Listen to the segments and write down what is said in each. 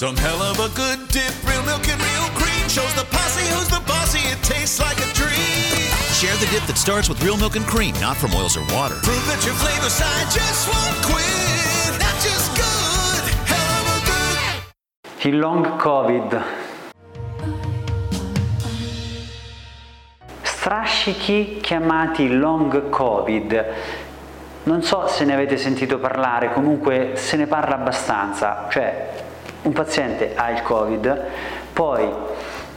Some hell of a good dip, real milk and real cream shows the posse who's the bossy. It tastes like a dream. Share the dip that starts with real milk and cream, not from oils or water. Prove that your flavor side just won't quit. Not just good, hell of a good. Il long covid. Strascichi chiamati long covid. Non so se ne avete sentito parlare, comunque se ne parla abbastanza, cioè un paziente ha il covid, poi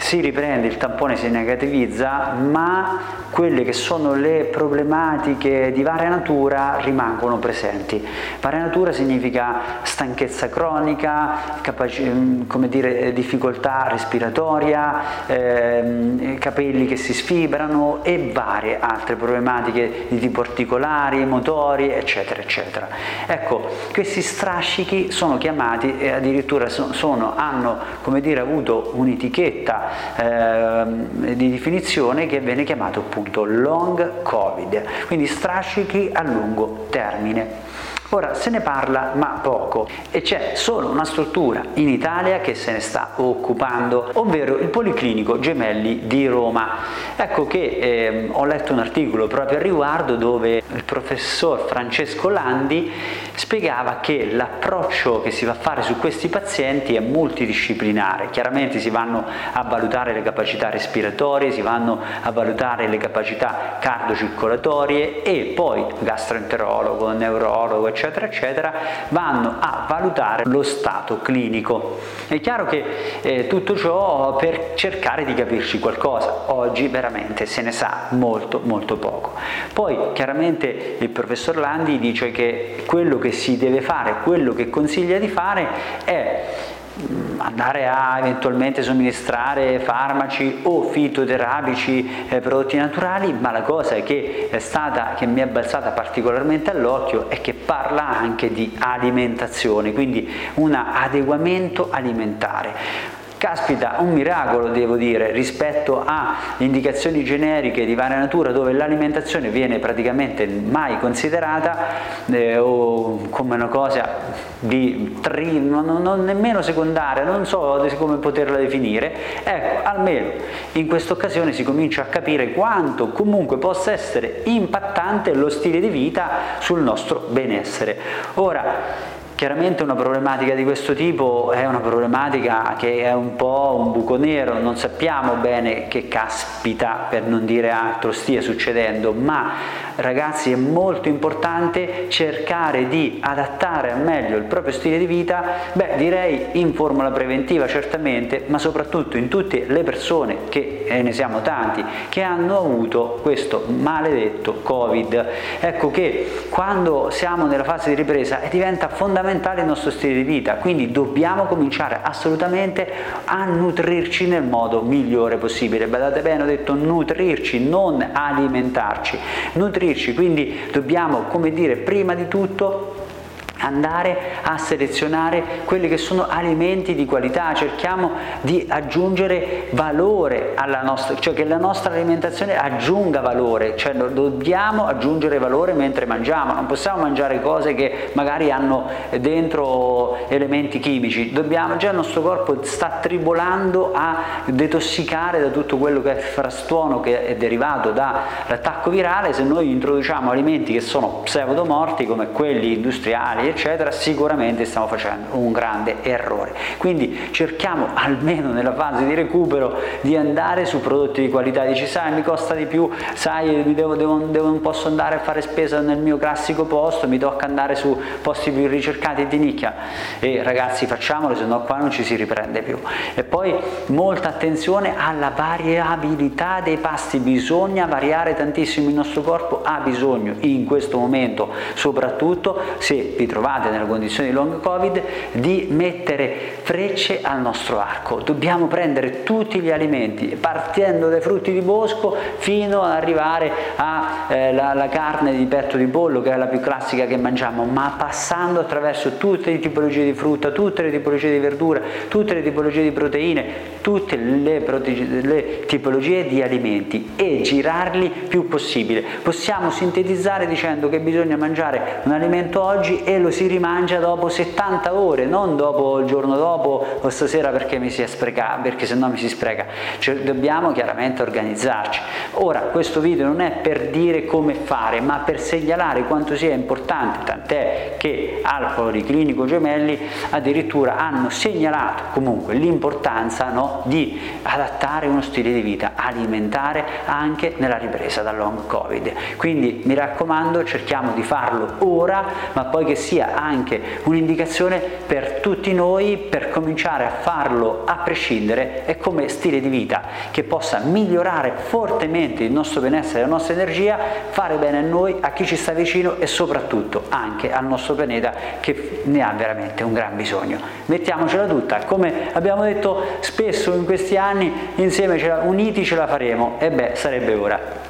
si riprende, il tampone si negativizza, ma quelle che sono le problematiche di varia natura rimangono presenti. Varia natura significa stanchezza cronica, capaci- come dire, difficoltà respiratoria, ehm, capelli che si sfibrano e varie altre problematiche di tipo articolari, motori, eccetera, eccetera. Ecco, questi strascichi sono chiamati e addirittura sono, hanno come dire, avuto un'etichetta ehm, di definizione che viene chiamato appunto long covid, quindi strascichi a lungo termine. Ora se ne parla ma poco e c'è solo una struttura in Italia che se ne sta occupando, ovvero il Policlinico Gemelli di Roma. Ecco che eh, ho letto un articolo proprio al riguardo dove il professor Francesco Landi spiegava che l'approccio che si va a fare su questi pazienti è multidisciplinare. Chiaramente si vanno a valutare le capacità respiratorie, si vanno a valutare le capacità cardiocircolatorie e poi gastroenterologo, neurologo, eccetera eccetera, eccetera, vanno a valutare lo stato clinico. È chiaro che eh, tutto ciò per cercare di capirci qualcosa, oggi veramente se ne sa molto molto poco. Poi chiaramente il professor Landi dice che quello che si deve fare, quello che consiglia di fare è andare a eventualmente somministrare farmaci o fitoterapici eh, prodotti naturali, ma la cosa che è stata che mi è balzata particolarmente all'occhio è che parla anche di alimentazione, quindi un adeguamento alimentare. Caspita, un miracolo devo dire rispetto a indicazioni generiche di varia natura dove l'alimentazione viene praticamente mai considerata eh, o come una cosa di tri, non, non, nemmeno secondaria, non so come poterla definire, ecco, almeno in questa occasione si comincia a capire quanto comunque possa essere impattante lo stile di vita sul nostro benessere. Ora, Chiaramente una problematica di questo tipo è una problematica che è un po' un buco nero, non sappiamo bene che caspita, per non dire altro, stia succedendo, ma ragazzi è molto importante cercare di adattare al meglio il proprio stile di vita, beh direi in formula preventiva certamente, ma soprattutto in tutte le persone, che e ne siamo tanti, che hanno avuto questo maledetto Covid. Ecco che quando siamo nella fase di ripresa diventa fondamentale fondamentale il nostro stile di vita, quindi dobbiamo cominciare assolutamente a nutrirci nel modo migliore possibile. Badate bene, ho detto nutrirci, non alimentarci. Nutrirci, quindi dobbiamo, come dire, prima di tutto andare a selezionare quelli che sono alimenti di qualità, cerchiamo di aggiungere valore alla nostra, cioè che la nostra alimentazione aggiunga valore, cioè dobbiamo aggiungere valore mentre mangiamo, non possiamo mangiare cose che magari hanno dentro elementi chimici, dobbiamo, già il nostro corpo sta tribolando a detossicare da tutto quello che è frastuono che è derivato dall'attacco virale, se noi introduciamo alimenti che sono pseudomorti come quelli industriali eccetera, sicuramente stiamo facendo un grande errore. Quindi cerchiamo almeno nella fase di recupero di andare su prodotti di qualità, dici sai mi costa di più, sai devo, devo, devo, non posso andare a fare spesa nel mio classico posto, mi tocca andare su posti più ricercati di nicchia e ragazzi facciamolo, se no qua non ci si riprende più. E poi molta attenzione alla variabilità dei pasti, bisogna variare tantissimo, il nostro corpo ha bisogno in questo momento soprattutto se vi trovate trovate nella condizione di long covid di mettere frecce al nostro arco. Dobbiamo prendere tutti gli alimenti partendo dai frutti di bosco fino ad arrivare alla eh, carne di petto di pollo che è la più classica che mangiamo ma passando attraverso tutte le tipologie di frutta tutte le tipologie di verdura tutte le tipologie di proteine tutte le, prote- le tipologie di alimenti e girarli più possibile. Possiamo sintetizzare dicendo che bisogna mangiare un alimento oggi e lo si rimangia dopo 70 ore, non dopo il giorno dopo o stasera perché mi si è sprecato, perché se no mi si spreca. Cioè, dobbiamo chiaramente organizzarci. Ora, questo video non è per dire come fare, ma per segnalare quanto sia importante, tant'è che Alcoli Clinico Gemelli addirittura hanno segnalato comunque l'importanza no, di adattare uno stile di vita alimentare anche nella ripresa dal long covid. Quindi mi raccomando, cerchiamo di farlo ora, ma poi che sia anche un'indicazione per tutti noi per cominciare a farlo a prescindere e come stile di vita che possa migliorare fortemente il nostro benessere, la nostra energia, fare bene a noi, a chi ci sta vicino e soprattutto anche al nostro pianeta che ne ha veramente un gran bisogno. Mettiamocela tutta, come abbiamo detto spesso in questi anni, insieme uniti ce la faremo e beh, sarebbe ora.